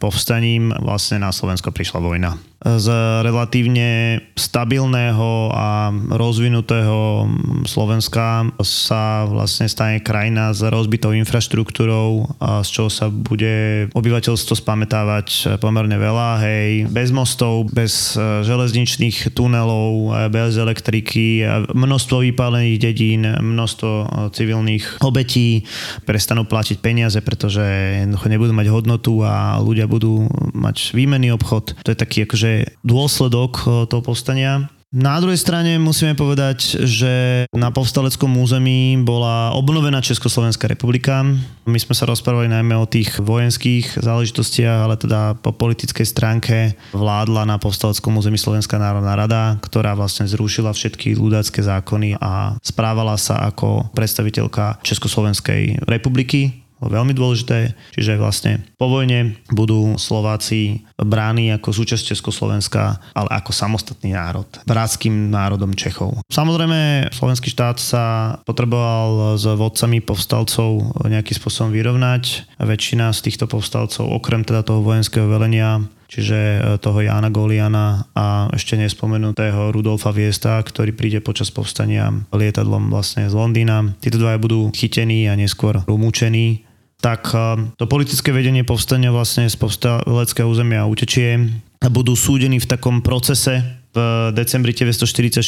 povstaním vlastne na Slovensko prišla vojna. Z relatívne stabilného a rozvinutého Slovenska sa vlastne stane krajina s rozbitou infraštruktúrou, z čoho sa bude obyvateľstvo spamätávať pomerne veľa, hej, bez mostov, bez e, železničných tunelov, e, bez elektriky, množstvo vypálených dedín, množstvo e, civilných obetí, prestanú platiť peniaze, pretože jednoducho nebudú mať hodnotu a ľudia budú mať výmenný obchod. To je taký akože dôsledok eh, toho povstania. Na druhej strane musíme povedať, že na povstaleckom území bola obnovená Československá republika. My sme sa rozprávali najmä o tých vojenských záležitostiach, ale teda po politickej stránke vládla na povstaleckom území Slovenská národná rada, ktorá vlastne zrušila všetky ľudácké zákony a správala sa ako predstaviteľka Československej republiky veľmi dôležité. Čiže vlastne po vojne budú Slováci bráni ako súčasť Československa, ale ako samostatný národ, bratským národom Čechov. Samozrejme, slovenský štát sa potreboval s vodcami povstalcov nejakým spôsobom vyrovnať. Väčšina z týchto povstalcov, okrem teda toho vojenského velenia, čiže e, toho Jána Goliana a ešte nespomenutého Rudolfa Viesta, ktorý príde počas povstania lietadlom vlastne z Londýna. Títo dvaja budú chytení a neskôr umúčení tak e, to politické vedenie povstania vlastne z povstaleckého územia utečie a budú súdení v takom procese v decembri 1944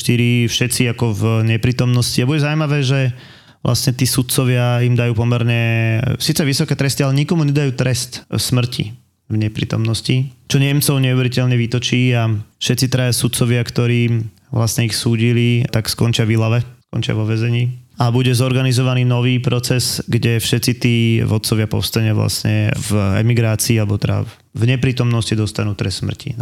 všetci ako v neprítomnosti. A bude zaujímavé, že vlastne tí sudcovia im dajú pomerne síce vysoké tresty, ale nikomu nedajú trest smrti v neprítomnosti, čo Nemcov neuveriteľne vytočí a všetci traja sudcovia, ktorí vlastne ich súdili, tak skončia v Ilave, skončia vo vezení. A bude zorganizovaný nový proces, kde všetci tí vodcovia povstania vlastne v emigrácii alebo teda v neprítomnosti dostanú trest smrti.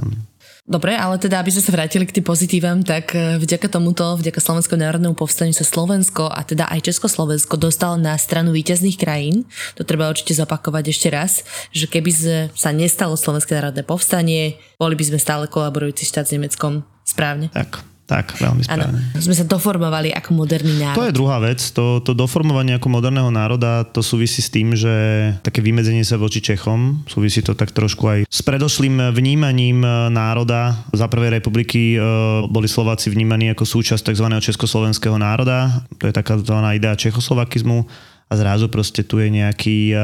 Dobre, ale teda, aby sme sa vrátili k tým pozitívam, tak e, vďaka tomuto, vďaka Slovenskému národnému povstaniu sa Slovensko a teda aj Československo dostal na stranu víťazných krajín. To treba určite zopakovať ešte raz, že keby sa nestalo Slovenské národné povstanie, boli by sme stále kolaborujúci štát s Nemeckom. Správne? Tak. Tak, veľmi správne. Ano, sme sa doformovali ako moderný národ. To je druhá vec. To, to doformovanie ako moderného národa, to súvisí s tým, že také vymedzenie sa voči Čechom, súvisí to tak trošku aj s predošlým vnímaním e, národa. Za prvej republiky e, boli Slováci vnímaní ako súčasť tzv. československého národa. To je taká zvaná idea čechoslovakizmu a zrazu proste tu je nejaký uh,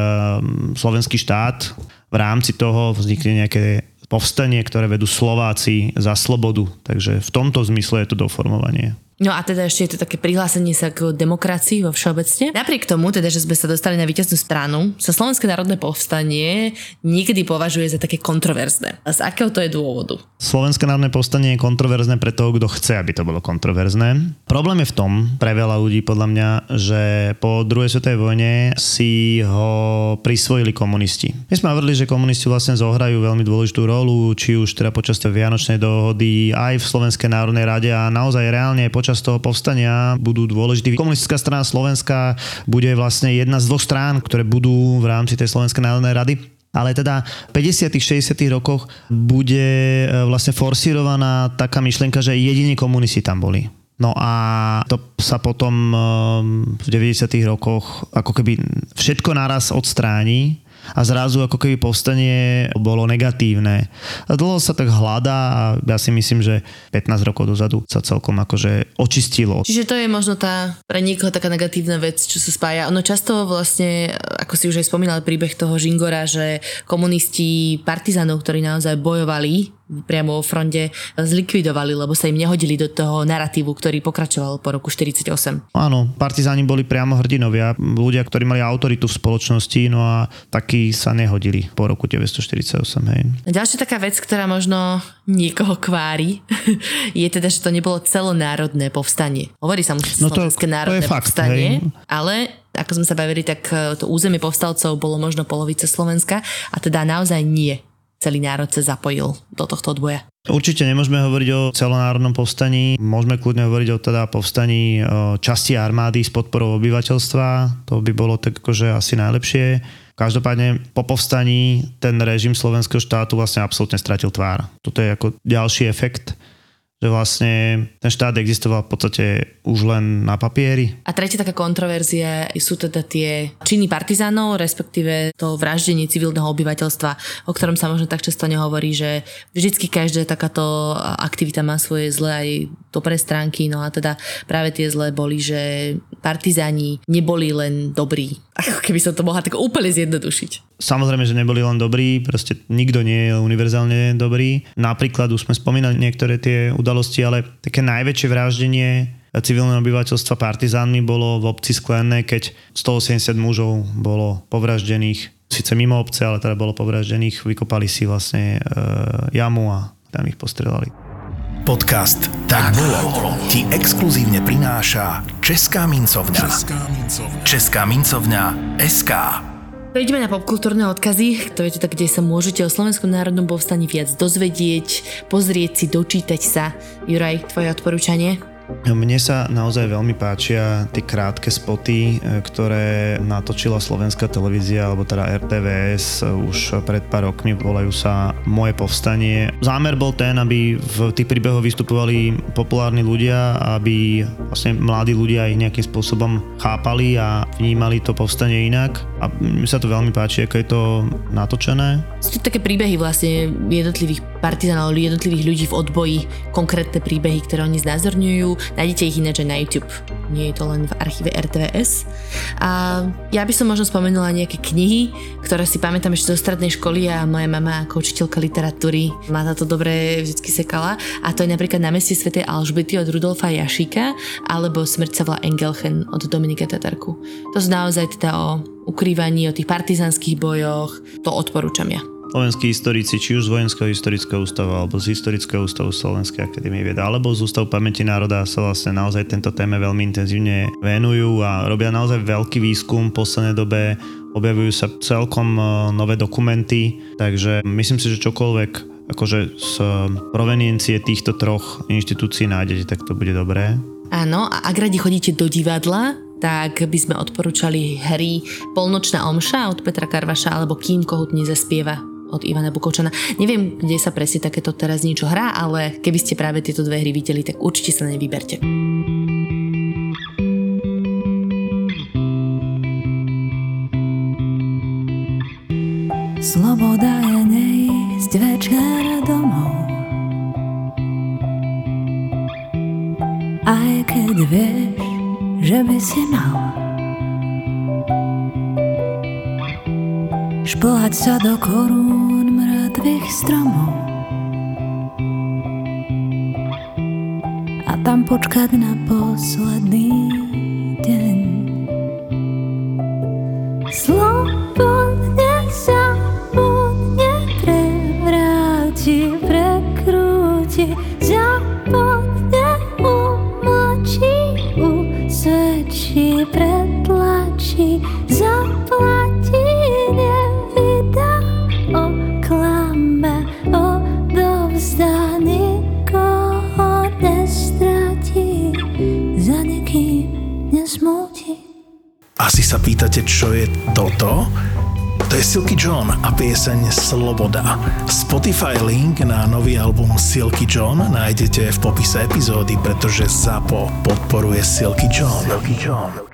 slovenský štát. V rámci toho vznikne nejaké povstanie, ktoré vedú Slováci za slobodu. Takže v tomto zmysle je to doformovanie. No a teda ešte je to také prihlásenie sa k demokracii vo všeobecne. Napriek tomu, teda, že sme sa dostali na víťaznú stranu, sa Slovenské národné povstanie niekedy považuje za také kontroverzné. A z akého to je dôvodu? Slovenské národné povstanie je kontroverzné pre toho, kto chce, aby to bolo kontroverzné. Problém je v tom, pre veľa ľudí podľa mňa, že po druhej svetovej vojne si ho prisvojili komunisti. My sme hovorili, že komunisti vlastne zohrajú veľmi dôležitú rolu, či už teda počas Vianočnej dohody, aj v Slovenskej národnej rade a naozaj reálne počas počas toho povstania budú dôležití. Komunistická strana Slovenska bude vlastne jedna z dvoch strán, ktoré budú v rámci tej Slovenskej národnej rady ale teda v 50 60 rokoch bude e, vlastne forsírovaná taká myšlienka, že jedine komunisti tam boli. No a to sa potom e, v 90 rokoch ako keby všetko naraz odstráni a zrazu ako keby povstanie bolo negatívne. A dlho sa tak hľadá a ja si myslím, že 15 rokov dozadu sa celkom akože očistilo. Čiže to je možno tá pre niekoho taká negatívna vec, čo sa spája. Ono často vlastne, ako si už aj spomínal príbeh toho Žingora, že komunisti partizanov, ktorí naozaj bojovali priamo vo fronte zlikvidovali, lebo sa im nehodili do toho narratívu, ktorý pokračoval po roku 48. Áno, partizáni boli priamo hrdinovia, ľudia, ktorí mali autoritu v spoločnosti, no a takí sa nehodili po roku 1948. Hej. Ďalšia taká vec, ktorá možno niekoho kvári, je teda, že to nebolo celonárodné povstanie. Hovorí sa mu no to, národné to je fakt, povstanie, hej. ale ako sme sa bavili, tak eh, to územie povstalcov bolo možno polovice Slovenska a teda naozaj nie celý národ sa zapojil do tohto odboja. Určite nemôžeme hovoriť o celonárodnom povstaní, môžeme kľudne hovoriť o teda povstaní časti armády s podporou obyvateľstva, to by bolo tak akože asi najlepšie. Každopádne po povstaní ten režim slovenského štátu vlastne absolútne stratil tvár. Toto je ako ďalší efekt že vlastne ten štát existoval v podstate už len na papieri. A tretia taká kontroverzia sú teda tie činy partizánov, respektíve to vraždenie civilného obyvateľstva, o ktorom sa možno tak často nehovorí, že vždycky každá takáto aktivita má svoje zlé aj dobré stránky, no a teda práve tie zlé boli, že partizáni neboli len dobrí. Ako keby som to mohla tak úplne zjednodušiť. Samozrejme, že neboli len dobrí, proste nikto nie je univerzálne dobrý. Napríklad už sme spomínali niektoré tie udalosti, ale také najväčšie vraždenie civilného obyvateľstva partizánmi bolo v obci Sklené, keď 180 mužov bolo povraždených, síce mimo obce, ale teda bolo povraždených, vykopali si vlastne e, jamu a tam ich postrelali. Podcast Tak bolo ti exkluzívne prináša Česká mincovňa. Česká mincovňa SK. Prejdeme na popkultúrne odkazy, to je teda, kde sa môžete o Slovenskom národnom povstaní viac dozvedieť, pozrieť si, dočítať sa. Juraj, tvoje odporúčanie? Mne sa naozaj veľmi páčia tie krátke spoty, e, ktoré natočila slovenská televízia, alebo teda RTVS už pred pár rokmi, volajú sa Moje povstanie. Zámer bol ten, aby v tých príbehoch vystupovali populárni ľudia, aby vlastne mladí ľudia ich nejakým spôsobom chápali a vnímali to povstanie inak. A mi sa to veľmi páči, ako je to natočené. Sú to také príbehy vlastne jednotlivých partizánov, jednotlivých ľudí v odboji, konkrétne príbehy, ktoré oni znázorňujú Nájdete ich ináč na YouTube. Nie je to len v archíve RTVS. A ja by som možno spomenula nejaké knihy, ktoré si pamätám ešte zo strednej školy a moja mama ako učiteľka literatúry ma to dobre vždy sekala. A to je napríklad Na meste Svetej Alžbety od Rudolfa Jašika alebo Smrť sa volá Engelchen od Dominika Tatarku. To sú naozaj teda o ukrývaní, o tých partizánskych bojoch. To odporúčam ja slovenskí historici, či už z Vojenského historického ústavu, alebo z Historického ústavu Slovenskej akadémie vied, alebo z Ústavu pamäti národa sa vlastne naozaj tento téme veľmi intenzívne venujú a robia naozaj veľký výskum v poslednej dobe, objavujú sa celkom e, nové dokumenty, takže myslím si, že čokoľvek akože z proveniencie týchto troch inštitúcií nájdete, tak to bude dobré. Áno, a ak radi chodíte do divadla, tak by sme odporúčali hry Polnočná omša od Petra Karvaša alebo Kým kohut nezaspieva od Ivana Bukovčana. Neviem, kde sa presne takéto teraz niečo hrá, ale keby ste práve tieto dve hry videli, tak určite sa na ne vyberte. Sloboda je neísť večer domov Aj keď vieš, že by si mal šplhať sa do korún mŕtvych stromov. A tam počkať na posledný pieseň Sloboda. Spotify link na nový album Silky John nájdete v popise epizódy, pretože ZAPO podporuje Silky John. Silky John.